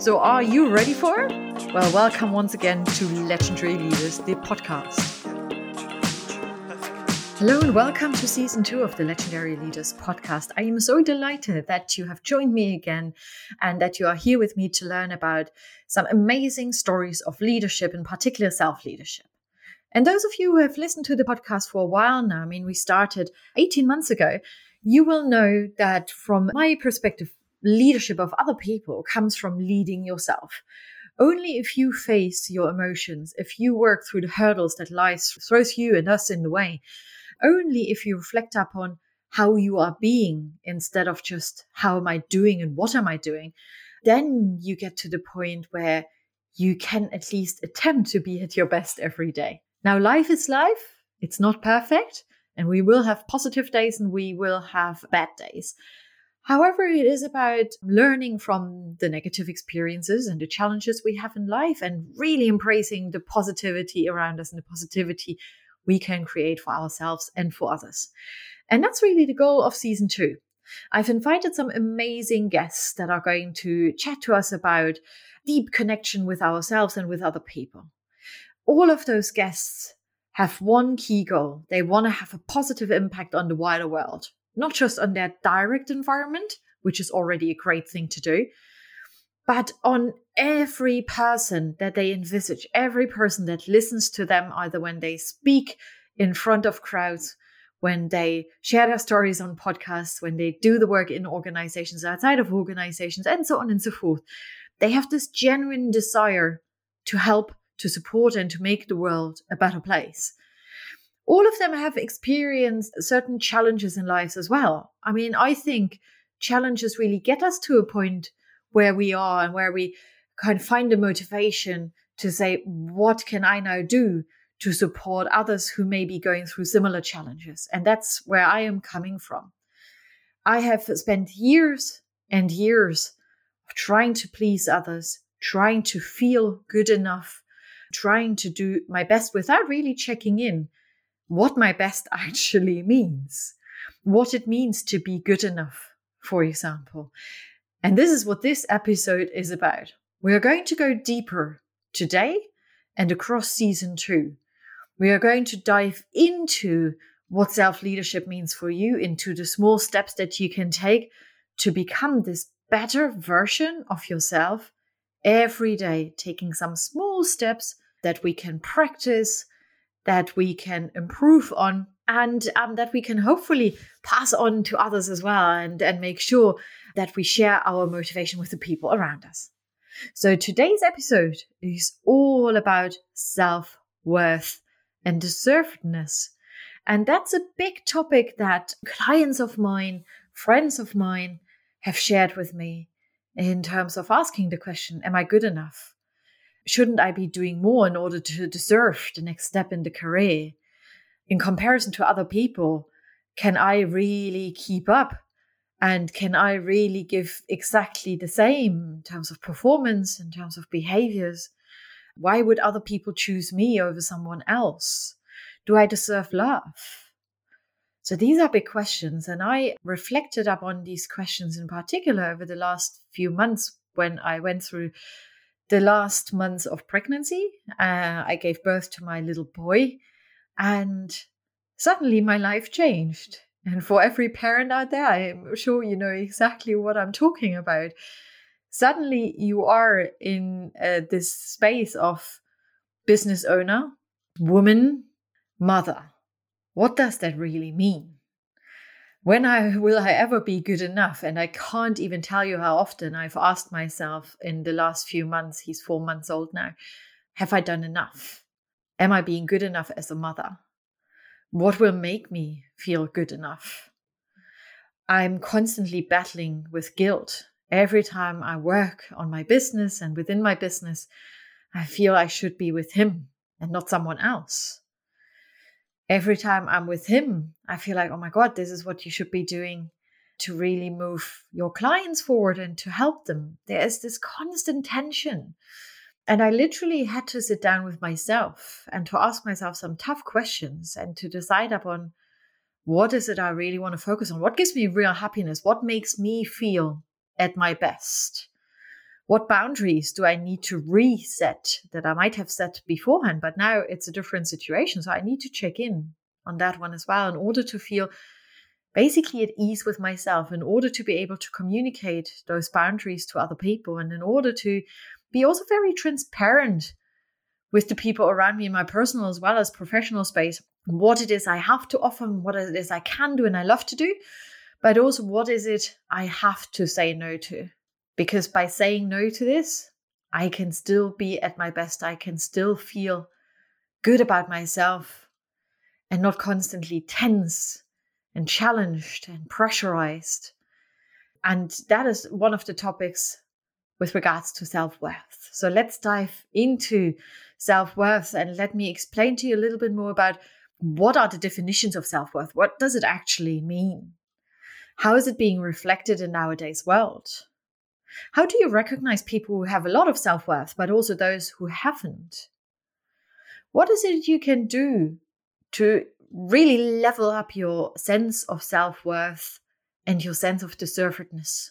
So, are you ready for it? Well, welcome once again to Legendary Leaders, the podcast. Hello and welcome to season two of the Legendary Leaders podcast. I am so delighted that you have joined me again and that you are here with me to learn about some amazing stories of leadership, in particular self leadership. And those of you who have listened to the podcast for a while now, I mean, we started 18 months ago, you will know that from my perspective, leadership of other people comes from leading yourself. Only if you face your emotions, if you work through the hurdles that life throws you and us in the way, only if you reflect upon how you are being instead of just how am I doing and what am I doing, then you get to the point where you can at least attempt to be at your best every day. Now, life is life. It's not perfect. And we will have positive days and we will have bad days. However, it is about learning from the negative experiences and the challenges we have in life and really embracing the positivity around us and the positivity we can create for ourselves and for others. And that's really the goal of season two. I've invited some amazing guests that are going to chat to us about deep connection with ourselves and with other people. All of those guests have one key goal. They want to have a positive impact on the wider world not just on their direct environment, which is already a great thing to do, but on every person that they envisage, every person that listens to them, either when they speak in front of crowds, when they share their stories on podcasts, when they do the work in organizations, outside of organizations, and so on and so forth. They have this genuine desire to help, to support, and to make the world a better place all of them have experienced certain challenges in lives as well. I mean, I think challenges really get us to a point where we are and where we kind of find the motivation to say, what can I now do to support others who may be going through similar challenges? And that's where I am coming from. I have spent years and years trying to please others, trying to feel good enough, trying to do my best without really checking in what my best actually means, what it means to be good enough, for example. And this is what this episode is about. We are going to go deeper today and across season two. We are going to dive into what self leadership means for you, into the small steps that you can take to become this better version of yourself every day, taking some small steps that we can practice that we can improve on and um, that we can hopefully pass on to others as well and, and make sure that we share our motivation with the people around us. So today's episode is all about self worth and deservedness. And that's a big topic that clients of mine, friends of mine have shared with me in terms of asking the question Am I good enough? Shouldn't I be doing more in order to deserve the next step in the career? In comparison to other people, can I really keep up? And can I really give exactly the same in terms of performance, in terms of behaviors? Why would other people choose me over someone else? Do I deserve love? So these are big questions. And I reflected upon these questions in particular over the last few months when I went through the last months of pregnancy. Uh, I gave birth to my little boy, and suddenly my life changed. And for every parent out there, I'm sure you know exactly what I'm talking about. Suddenly, you are in uh, this space of business owner, woman, mother. What does that really mean? When I will I ever be good enough? And I can't even tell you how often I've asked myself in the last few months, he's four months old now, have I done enough? Am I being good enough as a mother? What will make me feel good enough? I'm constantly battling with guilt Every time I work on my business and within my business, I feel I should be with him and not someone else. Every time I'm with him, I feel like, oh my God, this is what you should be doing to really move your clients forward and to help them. There is this constant tension. And I literally had to sit down with myself and to ask myself some tough questions and to decide upon what is it I really want to focus on? What gives me real happiness? What makes me feel at my best? What boundaries do I need to reset that I might have set beforehand, but now it's a different situation. So I need to check in on that one as well in order to feel basically at ease with myself, in order to be able to communicate those boundaries to other people, and in order to be also very transparent with the people around me in my personal as well as professional space what it is I have to offer, and what it is I can do and I love to do, but also what is it I have to say no to. Because by saying no to this, I can still be at my best. I can still feel good about myself and not constantly tense and challenged and pressurized. And that is one of the topics with regards to self worth. So let's dive into self worth and let me explain to you a little bit more about what are the definitions of self worth? What does it actually mean? How is it being reflected in nowadays world? How do you recognize people who have a lot of self worth, but also those who haven't? What is it you can do to really level up your sense of self worth and your sense of deservedness?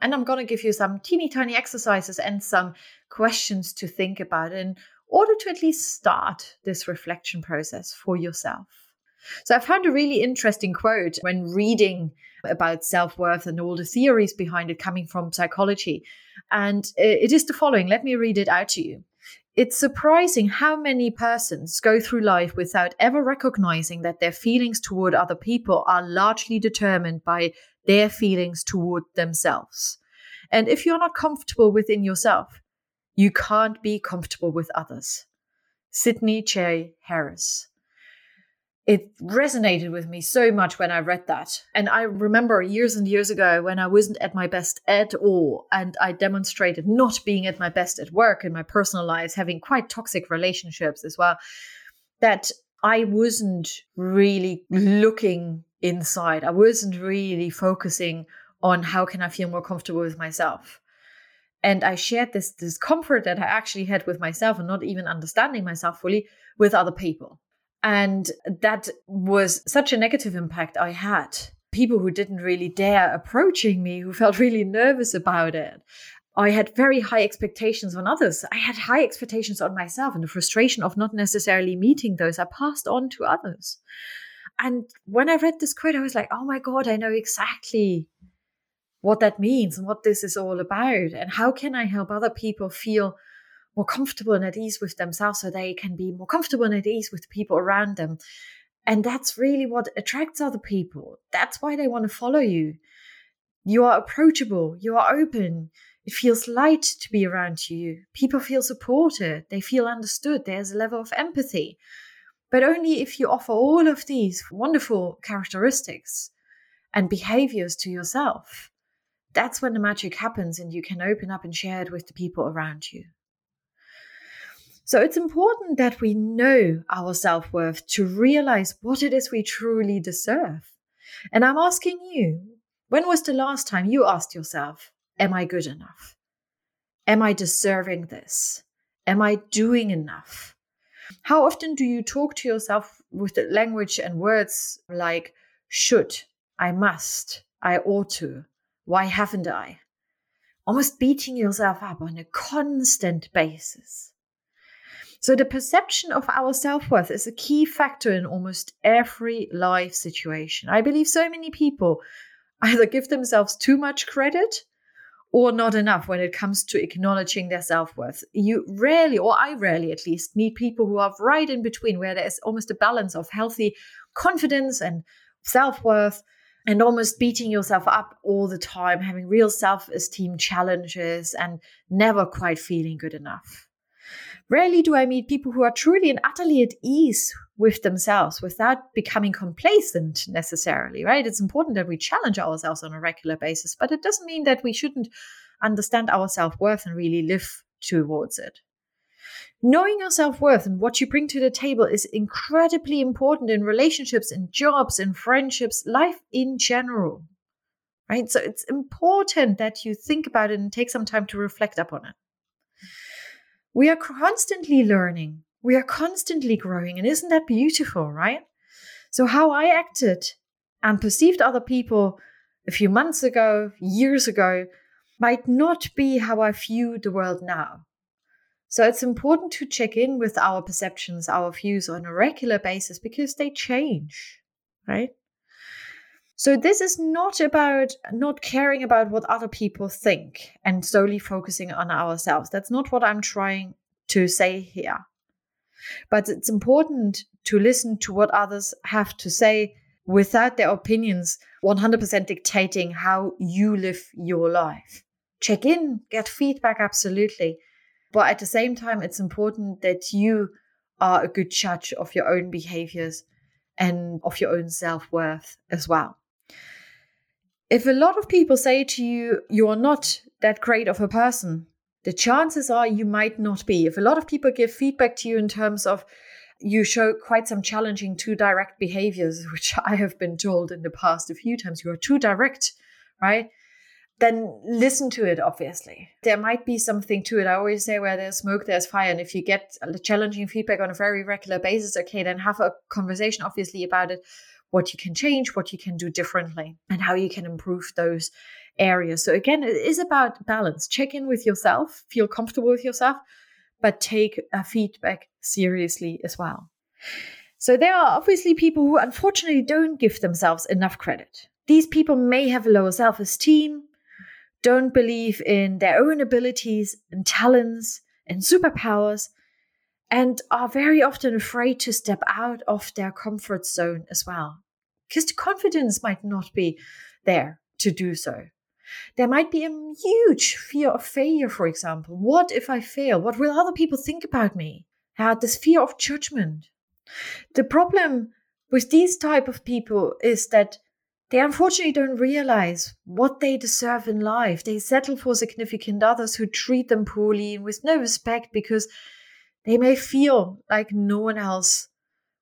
And I'm going to give you some teeny tiny exercises and some questions to think about. in order to at least start this reflection process for yourself. So I found a really interesting quote when reading about self worth and all the theories behind it coming from psychology. And it is the following. Let me read it out to you. It's surprising how many persons go through life without ever recognizing that their feelings toward other people are largely determined by their feelings toward themselves. And if you're not comfortable within yourself, you can't be comfortable with others. Sydney J. Harris. It resonated with me so much when I read that. And I remember years and years ago when I wasn't at my best at all, and I demonstrated not being at my best at work in my personal lives, having quite toxic relationships as well, that I wasn't really looking inside. I wasn't really focusing on how can I feel more comfortable with myself and i shared this discomfort that i actually had with myself and not even understanding myself fully with other people and that was such a negative impact i had people who didn't really dare approaching me who felt really nervous about it I had very high expectations on others. I had high expectations on myself, and the frustration of not necessarily meeting those I passed on to others. And when I read this quote, I was like, oh my God, I know exactly what that means and what this is all about and how can I help other people feel more comfortable and at ease with themselves so they can be more comfortable and at ease with the people around them. And that's really what attracts other people. That's why they want to follow you. You are approachable, you are open. It feels light to be around you. People feel supported, they feel understood. There's a level of empathy. But only if you offer all of these wonderful characteristics and behaviors to yourself that's when the magic happens and you can open up and share it with the people around you. So it's important that we know our self worth to realize what it is we truly deserve. And I'm asking you, when was the last time you asked yourself, Am I good enough? Am I deserving this? Am I doing enough? How often do you talk to yourself with the language and words like should, I must, I ought to, why haven't I? Almost beating yourself up on a constant basis. So, the perception of our self worth is a key factor in almost every life situation. I believe so many people either give themselves too much credit or not enough when it comes to acknowledging their self worth. You rarely, or I rarely at least, meet people who are right in between, where there is almost a balance of healthy confidence and self worth and almost beating yourself up all the time, having real self esteem challenges, and never quite feeling good enough. Rarely do I meet people who are truly and utterly at ease with themselves without becoming complacent necessarily, right? It's important that we challenge ourselves on a regular basis, but it doesn't mean that we shouldn't understand our self worth and really live towards it. Knowing your self worth and what you bring to the table is incredibly important in relationships, in jobs, in friendships, life in general. Right? So it's important that you think about it and take some time to reflect upon it. We are constantly learning, we are constantly growing. And isn't that beautiful, right? So, how I acted and perceived other people a few months ago, years ago, might not be how I view the world now. So it's important to check in with our perceptions, our views on a regular basis because they change, right? So this is not about not caring about what other people think and solely focusing on ourselves. That's not what I'm trying to say here. But it's important to listen to what others have to say without their opinions 100% dictating how you live your life. Check in, get feedback, absolutely. But at the same time, it's important that you are a good judge of your own behaviors and of your own self worth as well. If a lot of people say to you, you are not that great of a person, the chances are you might not be. If a lot of people give feedback to you in terms of you show quite some challenging too direct behaviors, which I have been told in the past a few times, you are too direct, right? Then listen to it, obviously. There might be something to it. I always say where there's smoke, there's fire. And if you get challenging feedback on a very regular basis, okay, then have a conversation, obviously, about it, what you can change, what you can do differently, and how you can improve those areas. So again, it is about balance. Check in with yourself, feel comfortable with yourself, but take a feedback seriously as well. So there are obviously people who unfortunately don't give themselves enough credit. These people may have a lower self-esteem, don't believe in their own abilities and talents and superpowers, and are very often afraid to step out of their comfort zone as well. Because the confidence might not be there to do so. There might be a huge fear of failure, for example. What if I fail? What will other people think about me? Uh, this fear of judgment. The problem with these type of people is that they unfortunately don't realize what they deserve in life. They settle for significant others who treat them poorly and with no respect because they may feel like no one else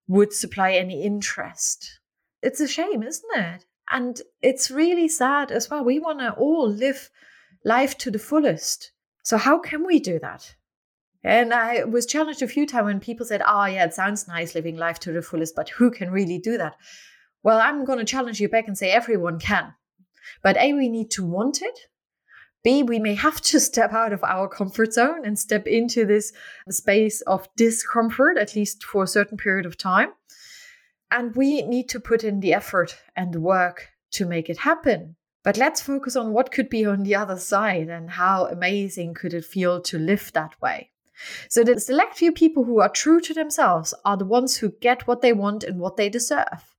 would supply any interest. It's a shame, isn't it? And it's really sad as well. We want to all live life to the fullest. So, how can we do that? And I was challenged a few times when people said, Oh, yeah, it sounds nice living life to the fullest, but who can really do that? Well, I'm going to challenge you back and say everyone can. But A, we need to want it. B, we may have to step out of our comfort zone and step into this space of discomfort, at least for a certain period of time. And we need to put in the effort and the work to make it happen. But let's focus on what could be on the other side and how amazing could it feel to live that way. So, the select few people who are true to themselves are the ones who get what they want and what they deserve.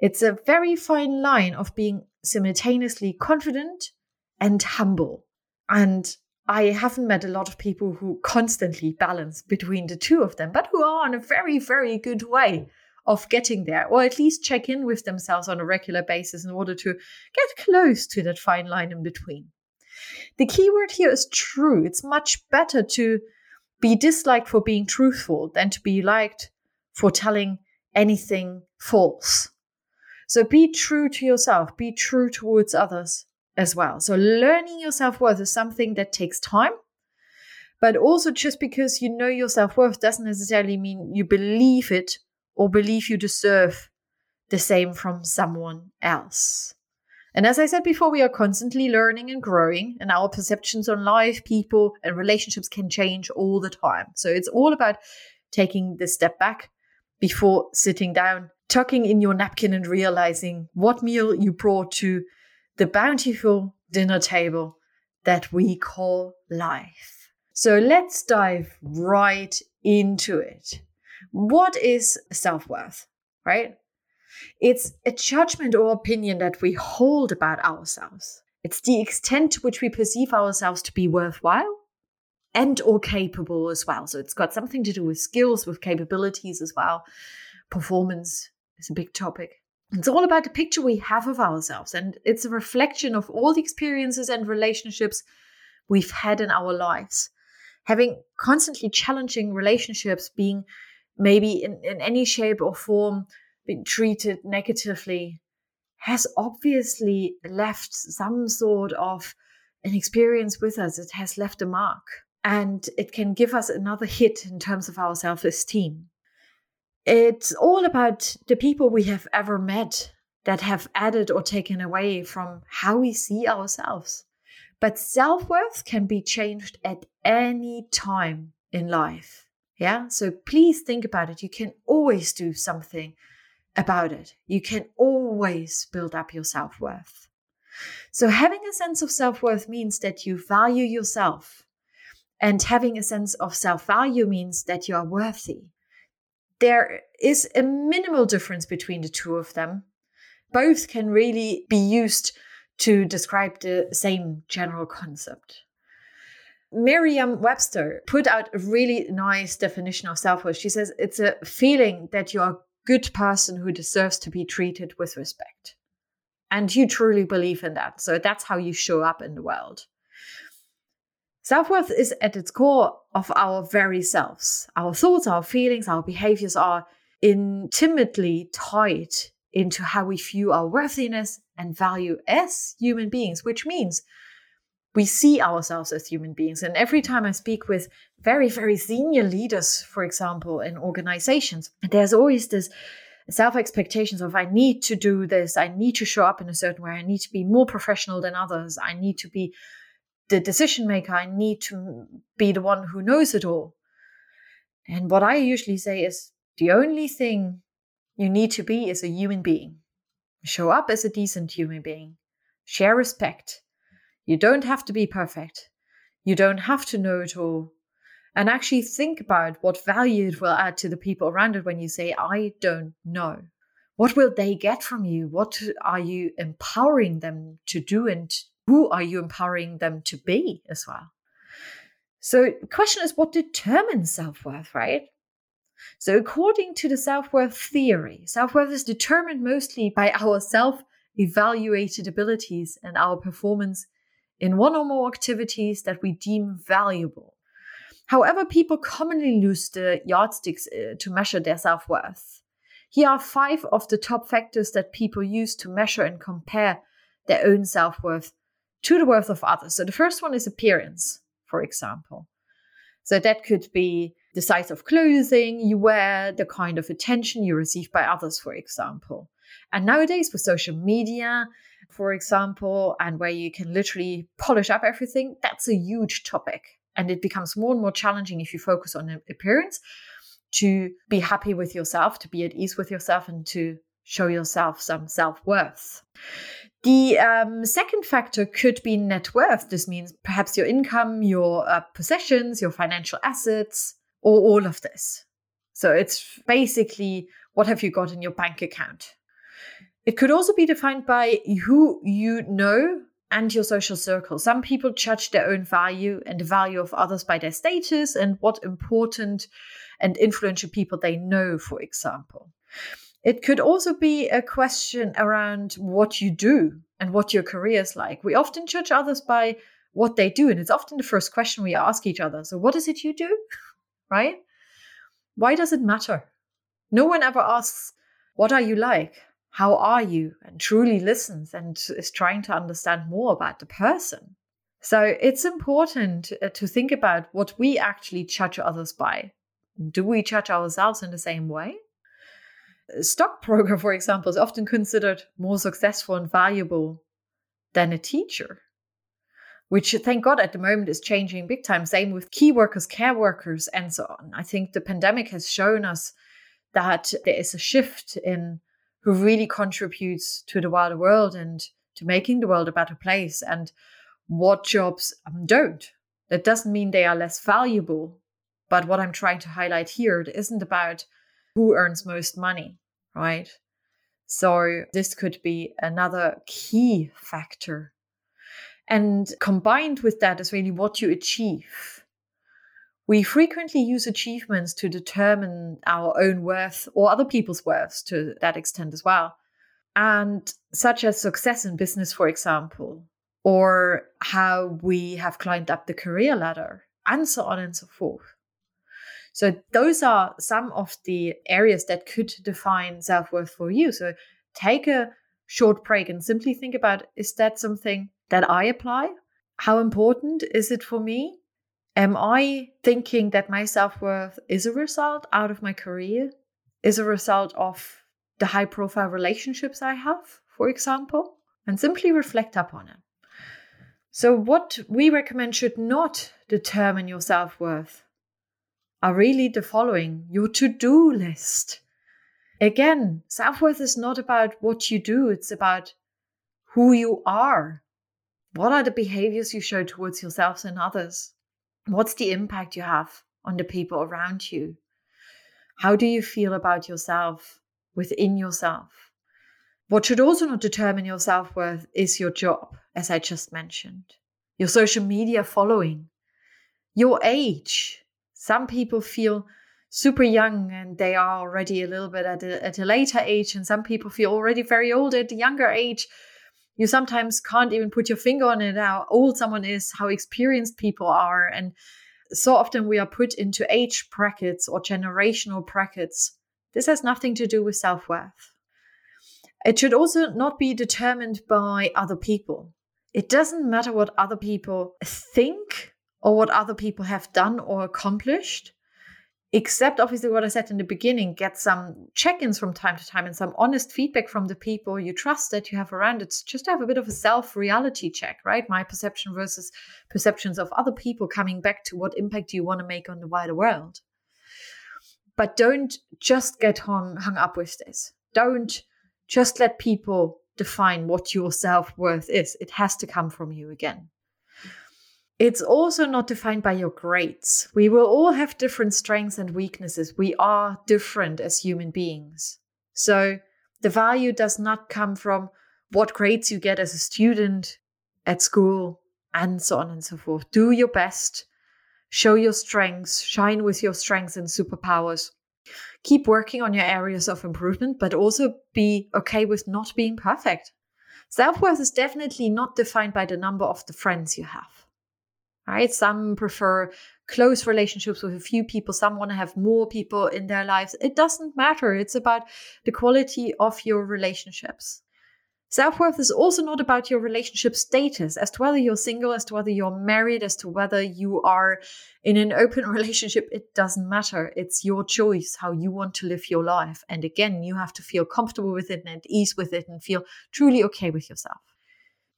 It's a very fine line of being simultaneously confident and humble. And I haven't met a lot of people who constantly balance between the two of them, but who are on a very, very good way of getting there, or at least check in with themselves on a regular basis in order to get close to that fine line in between. The key word here is true. It's much better to be disliked for being truthful than to be liked for telling anything false. So be true to yourself, be true towards others as well. So learning your self worth is something that takes time. But also, just because you know your self worth doesn't necessarily mean you believe it or believe you deserve the same from someone else. And as I said before, we are constantly learning and growing, and our perceptions on life, people, and relationships can change all the time. So it's all about taking the step back before sitting down, tucking in your napkin, and realizing what meal you brought to the bountiful dinner table that we call life. So let's dive right into it. What is self worth, right? It's a judgment or opinion that we hold about ourselves. It's the extent to which we perceive ourselves to be worthwhile and or capable as well. So it's got something to do with skills, with capabilities as well. performance is a big topic. It's all about the picture we have of ourselves, and it's a reflection of all the experiences and relationships we've had in our lives. Having constantly challenging relationships, being maybe in, in any shape or form being treated negatively, has obviously left some sort of an experience with us. It has left a mark, and it can give us another hit in terms of our self esteem. It's all about the people we have ever met that have added or taken away from how we see ourselves. But self worth can be changed at any time in life. Yeah. So please think about it. You can always do something about it. You can always build up your self worth. So having a sense of self worth means that you value yourself. And having a sense of self value means that you are worthy there is a minimal difference between the two of them. Both can really be used to describe the same general concept. Merriam Webster put out a really nice definition of self worth. She says it's a feeling that you're a good person who deserves to be treated with respect. And you truly believe in that. So that's how you show up in the world. Self worth is at its core of our very selves. Our thoughts, our feelings, our behaviors are intimately tied into how we view our worthiness and value as human beings, which means we see ourselves as human beings. And every time I speak with very, very senior leaders, for example, in organizations, there's always this self expectations of I need to do this, I need to show up in a certain way, I need to be more professional than others, I need to be the decision maker. I need to be the one who knows it all. And what I usually say is the only thing you need to be is a human being. Show up as a decent human being. Share respect. You don't have to be perfect. You don't have to know it all. And actually think about what value it will add to the people around it when you say, I don't know. What will they get from you? What are you empowering them to do and who are you empowering them to be as well? So, the question is what determines self worth, right? So, according to the self worth theory, self worth is determined mostly by our self evaluated abilities and our performance in one or more activities that we deem valuable. However, people commonly use the yardsticks uh, to measure their self worth. Here are five of the top factors that people use to measure and compare their own self worth to the worth of others. So the first one is appearance, for example. So that could be the size of clothing you wear, the kind of attention you receive by others, for example. And nowadays, with social media, for example, and where you can literally polish up everything, that's a huge topic. And it becomes more and more challenging if you focus on appearance to be happy with yourself, to be at ease with yourself, and to show yourself some self worth. The um, second factor could be net worth. This means perhaps your income, your uh, possessions, your financial assets, or all of this. So it's basically what have you got in your bank account. It could also be defined by who you know and your social circle. Some people judge their own value and the value of others by their status and what important and influential people they know, for example. It could also be a question around what you do and what your career is like. We often judge others by what they do, and it's often the first question we ask each other. So, what is it you do? right? Why does it matter? No one ever asks, What are you like? How are you? and truly listens and is trying to understand more about the person. So, it's important uh, to think about what we actually judge others by. Do we judge ourselves in the same way? Stockbroker, for example, is often considered more successful and valuable than a teacher, which thank God at the moment is changing big time. Same with key workers, care workers, and so on. I think the pandemic has shown us that there is a shift in who really contributes to the wider world and to making the world a better place and what jobs um, don't. That doesn't mean they are less valuable. But what I'm trying to highlight here, it isn't about who earns most money, right? So this could be another key factor. And combined with that is really what you achieve. We frequently use achievements to determine our own worth or other people's worths to that extent as well. And such as success in business, for example, or how we have climbed up the career ladder, and so on and so forth. So, those are some of the areas that could define self worth for you. So, take a short break and simply think about is that something that I apply? How important is it for me? Am I thinking that my self worth is a result out of my career? Is a result of the high profile relationships I have, for example? And simply reflect upon it. So, what we recommend should not determine your self worth are really the following your to do list. Again, self worth is not about what you do, it's about who you are. What are the behaviors you show towards yourselves and others? What's the impact you have on the people around you? How do you feel about yourself within yourself? What should also not determine your self worth is your job, as I just mentioned, your social media following, your age. Some people feel super young and they are already a little bit at a, at a later age, and some people feel already very old at a younger age. You sometimes can't even put your finger on it how old someone is, how experienced people are. And so often we are put into age brackets or generational brackets. This has nothing to do with self worth. It should also not be determined by other people. It doesn't matter what other people think or what other people have done or accomplished except obviously what I said in the beginning, get some check ins from time to time and some honest feedback from the people you trust that you have around. It's just to have a bit of a self reality check, right? My perception versus perceptions of other people coming back to what impact you want to make on the wider world. But don't just get hung, hung up with this. Don't just let people define what your self worth is. It has to come from you again. It's also not defined by your grades. We will all have different strengths and weaknesses. We are different as human beings. So the value does not come from what grades you get as a student at school and so on and so forth. Do your best, show your strengths, shine with your strengths and superpowers. Keep working on your areas of improvement, but also be okay with not being perfect. Self worth is definitely not defined by the number of the friends you have right? Some prefer close relationships with a few people, some want to have more people in their lives. It doesn't matter. It's about the quality of your relationships. Self worth is also not about your relationship status, as to whether you're single, as to whether you're married, as to whether you are in an open relationship. It doesn't matter. It's your choice how you want to live your life. And again, you have to feel comfortable with it and at ease with it and feel truly okay with yourself.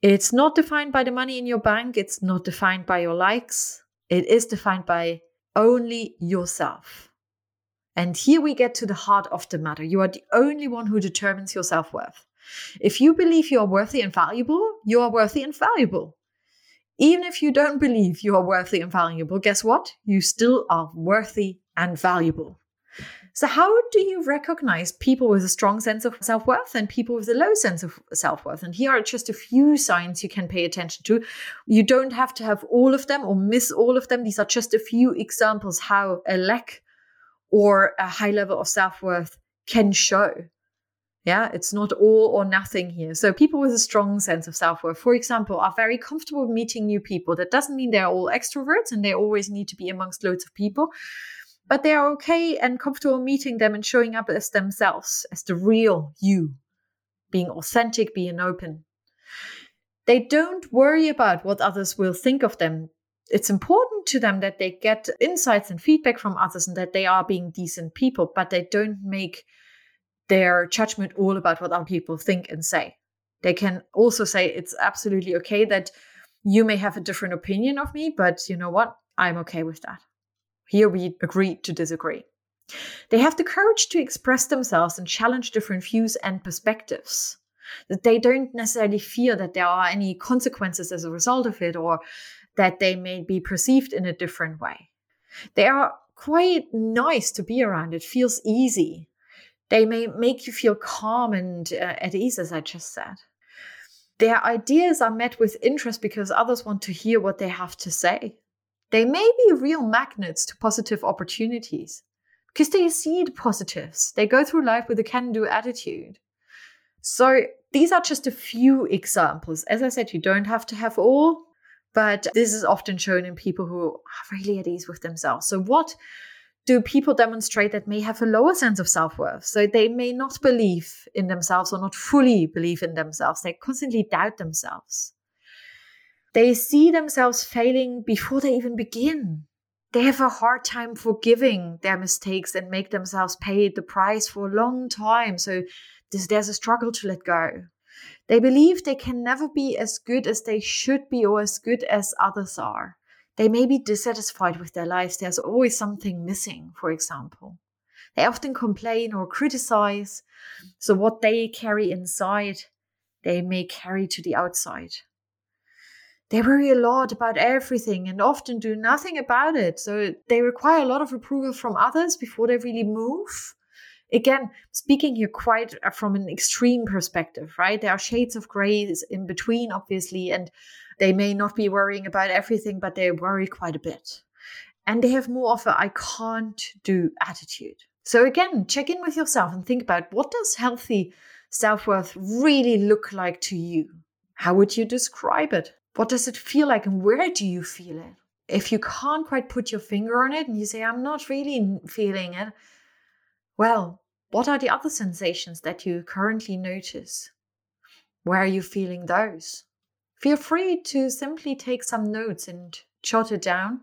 It's not defined by the money in your bank, it's not defined by your likes. It is defined by only yourself. And here we get to the heart of the matter. You are the only one who determines your self worth. If you believe you are worthy and valuable, you are worthy and valuable. Even if you don't believe you are worthy and valuable, guess what? You still are worthy and valuable. So, how do you recognize people with a strong sense of self worth and people with a low sense of self worth? And here are just a few signs you can pay attention to. You don't have to have all of them or miss all of them. These are just a few examples how a lack or a high level of self worth can show. Yeah, it's not all or nothing here. So, people with a strong sense of self worth, for example, are very comfortable meeting new people. That doesn't mean they're all extroverts and they always need to be amongst loads of people but they are okay and comfortable meeting them and showing up as themselves, as the real you, being authentic, being open. They don't worry about what others will think of them. It's important to them that they get insights and feedback from others and that they are being decent people, but they don't make their judgment all about what other people think and say. They can also say it's absolutely okay that you may have a different opinion of me, but you know what? I'm okay with that. Here we agree to disagree. They have the courage to express themselves and challenge different views and perspectives. That they don't necessarily fear that there are any consequences as a result of it or that they may be perceived in a different way. They are quite nice to be around. It feels easy. They may make you feel calm and uh, at ease, as I just said. Their ideas are met with interest because others want to hear what they have to say. They may be real magnets to positive opportunities because they see the positives. They go through life with a can do attitude. So these are just a few examples. As I said, you don't have to have all, but this is often shown in people who are really at ease with themselves. So, what do people demonstrate that may have a lower sense of self worth? So, they may not believe in themselves or not fully believe in themselves. They constantly doubt themselves. They see themselves failing before they even begin. They have a hard time forgiving their mistakes and make themselves pay the price for a long time. So, there's a struggle to let go. They believe they can never be as good as they should be or as good as others are. They may be dissatisfied with their lives. There's always something missing, for example. They often complain or criticize. So, what they carry inside, they may carry to the outside. They worry a lot about everything and often do nothing about it. So, they require a lot of approval from others before they really move again, speaking here quite uh, from an extreme perspective, right? There are shades of grays in between, obviously, and they may not be worrying about everything, but they worry quite a bit. And they have more of a I can't do attitude. So again, check in with yourself and think about what does healthy self-worth really look like to you? How would you describe it? What does it feel like and where do you feel it? If you can't quite put your finger on it and you say, I'm not really feeling it, well, what are the other sensations that you currently notice? Where are you feeling those? Feel free to simply take some notes and jot it down.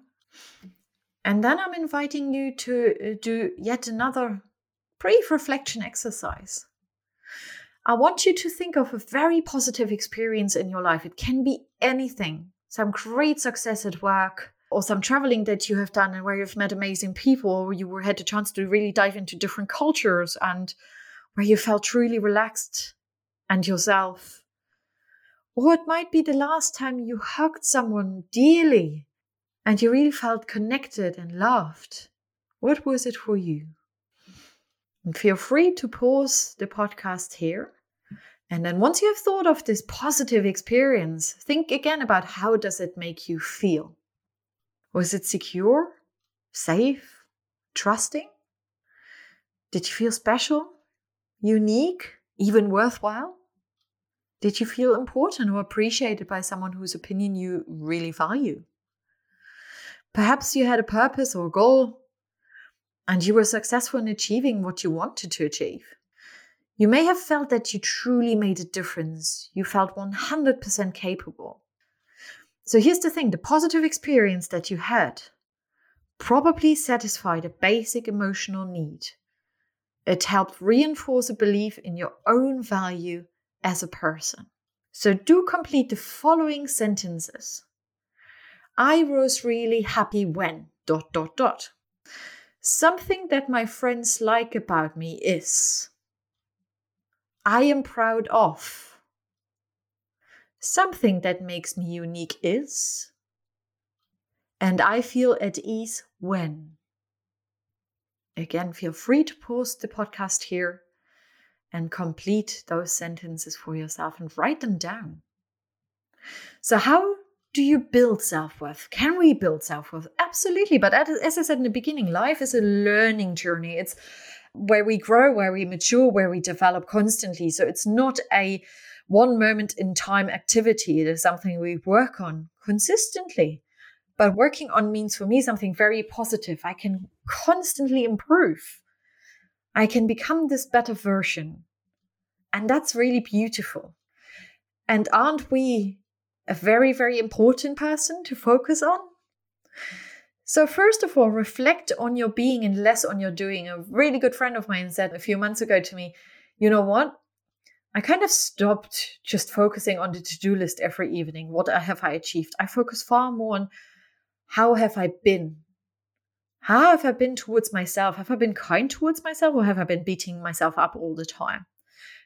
And then I'm inviting you to uh, do yet another brief reflection exercise. I want you to think of a very positive experience in your life. It can be anything some great success at work, or some traveling that you have done and where you've met amazing people, or you had the chance to really dive into different cultures and where you felt truly relaxed and yourself. Or it might be the last time you hugged someone dearly and you really felt connected and loved. What was it for you? And feel free to pause the podcast here. And then once you have thought of this positive experience, think again about how does it make you feel? Was it secure, safe, trusting? Did you feel special, unique, even worthwhile? Did you feel important or appreciated by someone whose opinion you really value? Perhaps you had a purpose or goal and you were successful in achieving what you wanted to achieve. You may have felt that you truly made a difference. You felt 100% capable. So here's the thing the positive experience that you had probably satisfied a basic emotional need. It helped reinforce a belief in your own value as a person. So do complete the following sentences. I was really happy when dot dot dot. Something that my friends like about me is I am proud of Something that makes me unique is, and I feel at ease when. Again, feel free to pause the podcast here and complete those sentences for yourself and write them down. So, how do you build self worth? Can we build self worth? Absolutely. But as I said in the beginning, life is a learning journey. It's where we grow, where we mature, where we develop constantly. So, it's not a one moment in time activity. It is something we work on consistently. But working on means for me something very positive. I can constantly improve. I can become this better version. And that's really beautiful. And aren't we a very, very important person to focus on? So, first of all, reflect on your being and less on your doing. A really good friend of mine said a few months ago to me, You know what? I kind of stopped just focusing on the to-do list every evening. What have I achieved? I focus far more on how have I been? How have I been towards myself? Have I been kind towards myself or have I been beating myself up all the time?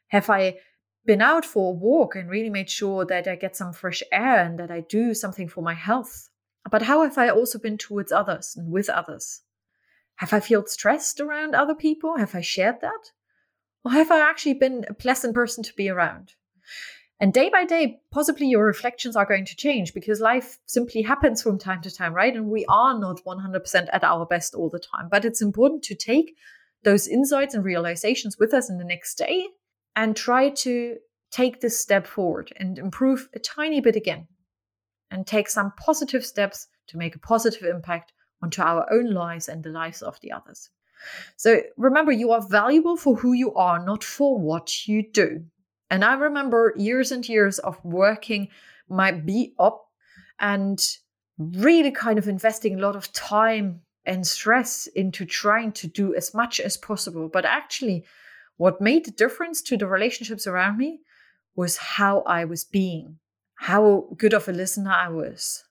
Have I been out for a walk and really made sure that I get some fresh air and that I do something for my health? But how have I also been towards others and with others? Have I felt stressed around other people? Have I shared that? or have I actually been a pleasant person to be around? And day by day, possibly your reflections are going to change because life simply happens from time to time, right? And we are not 100% at our best all the time. But it's important to take those insights and realizations with us in the next day and try to take this step forward and improve a tiny bit again and take some positive steps to make a positive impact onto our own lives and the lives of the others. So remember, you are valuable for who you are, not for what you do. And I remember years and years of working my beat up and really kind of investing a lot of time and stress into trying to do as much as possible. But actually, what made the difference to the relationships around me was how I was being, how good of a listener I was,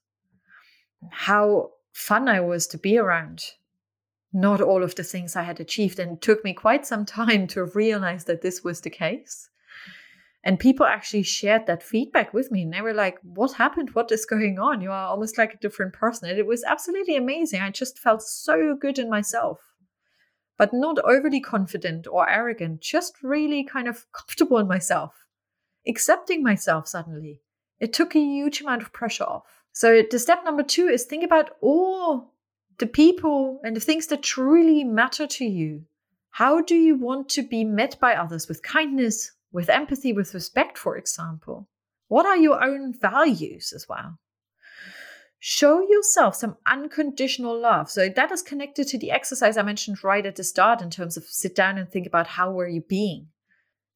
how fun I was to be around. Not all of the things I had achieved. And it took me quite some time to realize that this was the case. And people actually shared that feedback with me. And they were like, What happened? What is going on? You are almost like a different person. And it was absolutely amazing. I just felt so good in myself, but not overly confident or arrogant, just really kind of comfortable in myself, accepting myself suddenly. It took a huge amount of pressure off. So, the step number two is think about all the people and the things that truly matter to you. How do you want to be met by others with kindness, with empathy, with respect, for example? What are your own values as well? Show yourself some unconditional love. So that is connected to the exercise I mentioned right at the start in terms of sit down and think about how were you being.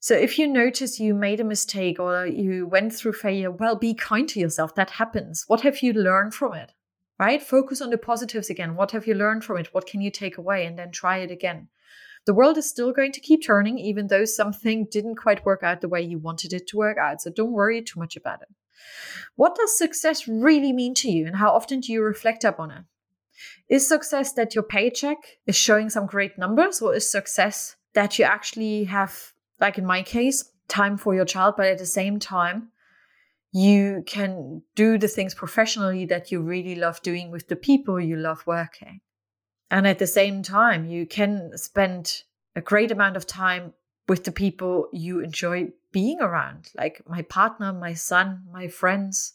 So if you notice you made a mistake or you went through failure, well, be kind to yourself. That happens. What have you learned from it? Right? Focus on the positives again. What have you learned from it? What can you take away? And then try it again the world is still going to keep turning, even though something didn't quite work out the way you wanted it to work out. So don't worry too much about it. What does success really mean to you, and how often do you reflect upon it? Is success that your paycheck is showing some great numbers, or is success that you actually have, like in my case, time for your child, but at the same time, you can do the things professionally that you really love doing with the people you love working? And at the same time, you can spend a great amount of time with the people you enjoy being around, like my partner, my son, my friends.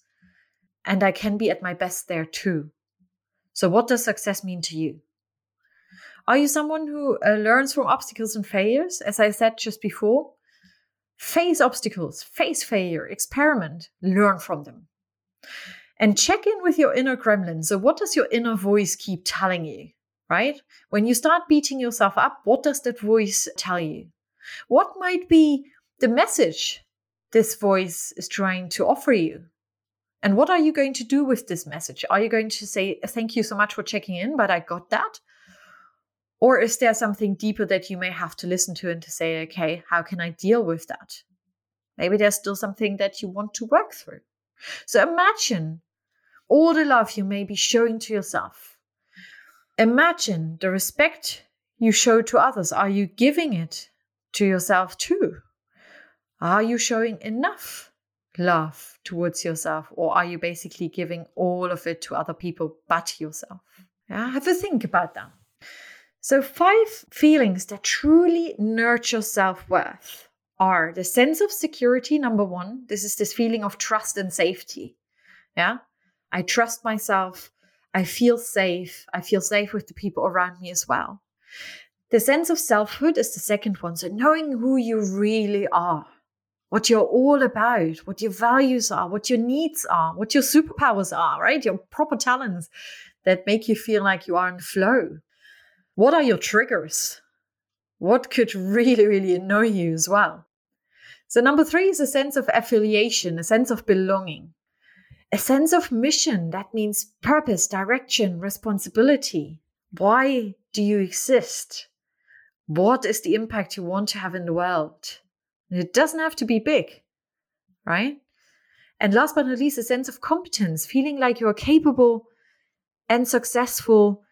And I can be at my best there too. So, what does success mean to you? Are you someone who uh, learns from obstacles and failures? As I said just before, face obstacles, face failure, experiment, learn from them. And check in with your inner gremlin. So, what does your inner voice keep telling you? right? When you start beating yourself up, what does that voice tell you? What might be the message this voice is trying to offer you? And what are you going to do with this message? Are you going to say, Thank you so much for checking in, but I got that? Or is there something deeper that you may have to listen to and to say, Okay, how can I deal with that? Maybe there's still something that you want to work through. So imagine all the love you may be showing to yourself Imagine the respect you show to others. Are you giving it to yourself too? Are you showing enough love towards yourself, or are you basically giving all of it to other people but yourself? Yeah, have a think about that. So, five feelings that truly nurture self worth are the sense of security, number one. This is this feeling of trust and safety. Yeah, I trust myself. I feel safe. I feel safe with the people around me as well. The sense of selfhood is the second one. So knowing who you really are, what you're all about, what your values are, what your needs are, what your superpowers are, right? Your proper talents that make you feel like you are in flow. What are your triggers? What could really, really annoy you as well? So, number three is a sense of affiliation, a sense of belonging a sense of mission that means purpose, direction, responsibility. Why do you exist? What is the impact you want to have in the world? It doesn't have to be big, right? And last but not least, a sense of competence, feeling like you're capable and successful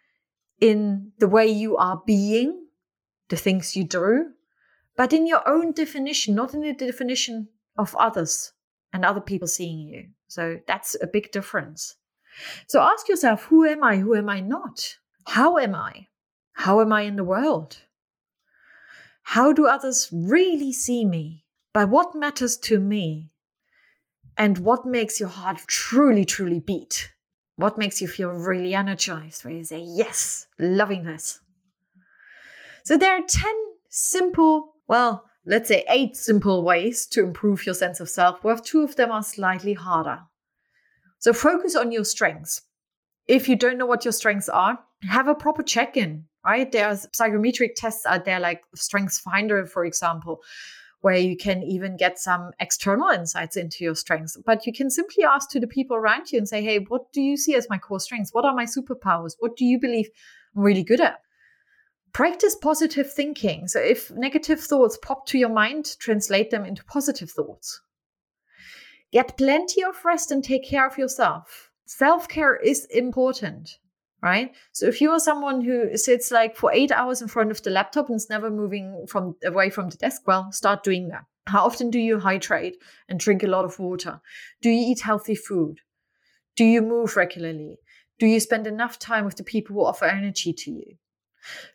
in the way you are being, the things you do, but in your own definition, not in the definition of others and other people seeing you. So that's a big difference. So ask yourself who am I? Who am I not? How am I? How am I in the world? How do others really see me? By what matters to me? and what makes your heart truly, truly beat. What makes you feel really energized, where you say, Yes, loving this. So there are 10 simple, well, let's say eight simple ways to improve your sense of self worth. Two of them are slightly harder. So focus on your strengths. If you don't know what your strengths are, have a proper check in, right? There's psychometric tests out there like Strengths Finder, for example, where you can even get some external insights into your strengths. But you can simply ask to the people around you and say, hey, what do you see as my core strengths? What are my superpowers? What do you believe I'm really good at? Practice positive thinking. So if negative thoughts pop to your mind, translate them into positive thoughts. Get plenty of rest and take care of yourself. Self care is important, right? So if you are someone who sits like for eight hours in front of the laptop and is never moving from away from the desk, well, start doing that. How often do you hydrate and drink a lot of water? Do you eat healthy food? Do you move regularly? Do you spend enough time with the people who offer energy to you?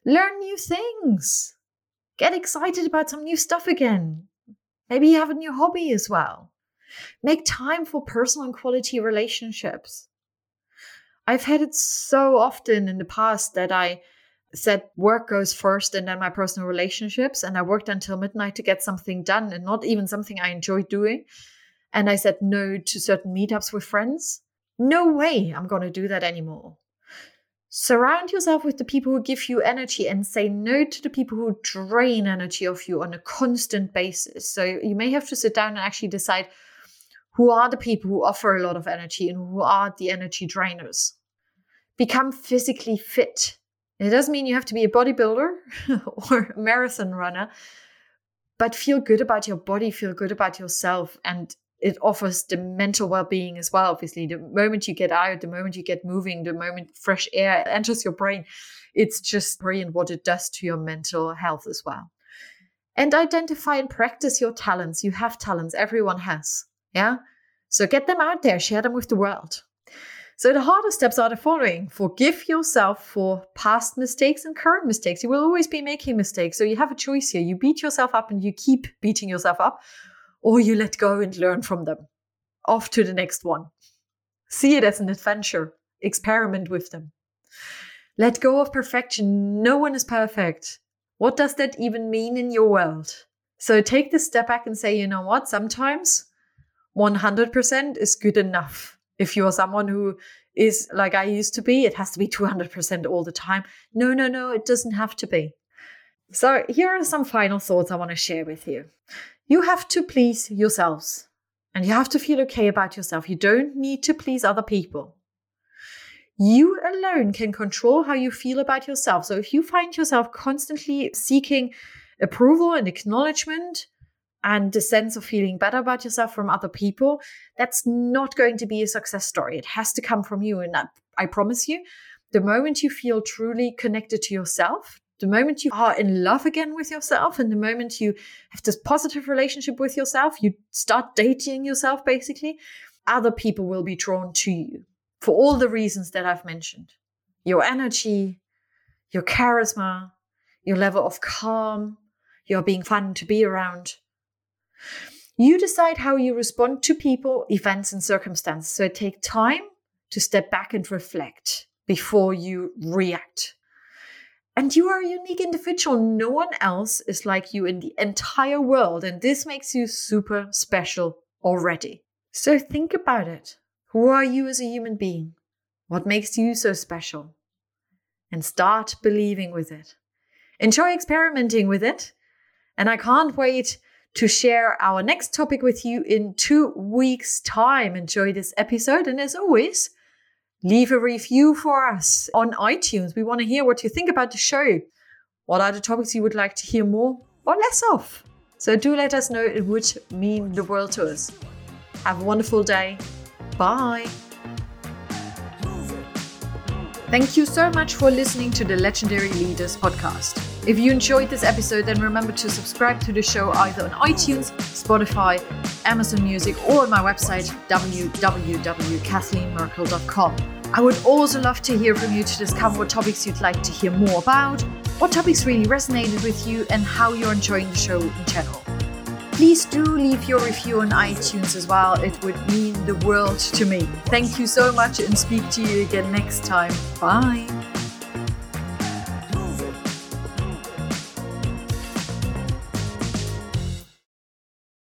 Learn new things. Get excited about some new stuff again. Maybe you have a new hobby as well. Make time for personal and quality relationships. I've had it so often in the past that I said work goes first and then my personal relationships. And I worked until midnight to get something done and not even something I enjoyed doing. And I said no to certain meetups with friends. No way I'm going to do that anymore. Surround yourself with the people who give you energy and say no to the people who drain energy of you on a constant basis. So you may have to sit down and actually decide who are the people who offer a lot of energy and who are the energy drainers. Become physically fit. It doesn't mean you have to be a bodybuilder or a marathon runner, but feel good about your body, feel good about yourself. And it offers the mental well-being as well obviously the moment you get out the moment you get moving the moment fresh air enters your brain it's just brilliant what it does to your mental health as well and identify and practice your talents you have talents everyone has yeah. So get them out there, share them with the world. So the harder steps are the following forgive yourself for past mistakes and current mistakes. You will always be making mistakes. So you have a choice here. You beat yourself up and you keep beating yourself up, or you let go and learn from them. Off to the next one. See it as an adventure, experiment with them. Let go of perfection. No one is perfect. What does that even mean in your world? So take this step back and say, you know what? Sometimes 100% is good enough. If you're someone who is like I used to be, it has to be 200% all the time. No, no, no, it doesn't have to be. So, here are some final thoughts I want to share with you. You have to please yourselves and you have to feel okay about yourself. You don't need to please other people. You alone can control how you feel about yourself. So, if you find yourself constantly seeking approval and acknowledgement, and the sense of feeling better about yourself from other people, that's not going to be a success story. It has to come from you. And I, I promise you, the moment you feel truly connected to yourself, the moment you are in love again with yourself, and the moment you have this positive relationship with yourself, you start dating yourself basically, other people will be drawn to you for all the reasons that I've mentioned your energy, your charisma, your level of calm, your being fun to be around. You decide how you respond to people, events, and circumstances. So take time to step back and reflect before you react. And you are a unique individual. No one else is like you in the entire world. And this makes you super special already. So think about it. Who are you as a human being? What makes you so special? And start believing with it. Enjoy experimenting with it. And I can't wait to share our next topic with you in two weeks' time. Enjoy this episode. And as always, leave a review for us on iTunes. We want to hear what you think about the show. What are the topics you would like to hear more or less of? So do let us know. It would mean the world to us. Have a wonderful day. Bye. Thank you so much for listening to the Legendary Leaders podcast. If you enjoyed this episode, then remember to subscribe to the show either on iTunes, Spotify, Amazon Music, or on my website, www.cathleenmerkel.com. I would also love to hear from you to discover what topics you'd like to hear more about, what topics really resonated with you, and how you're enjoying the show in general. Please do leave your review on iTunes as well. It would mean the world to me. Thank you so much and speak to you again next time. Bye.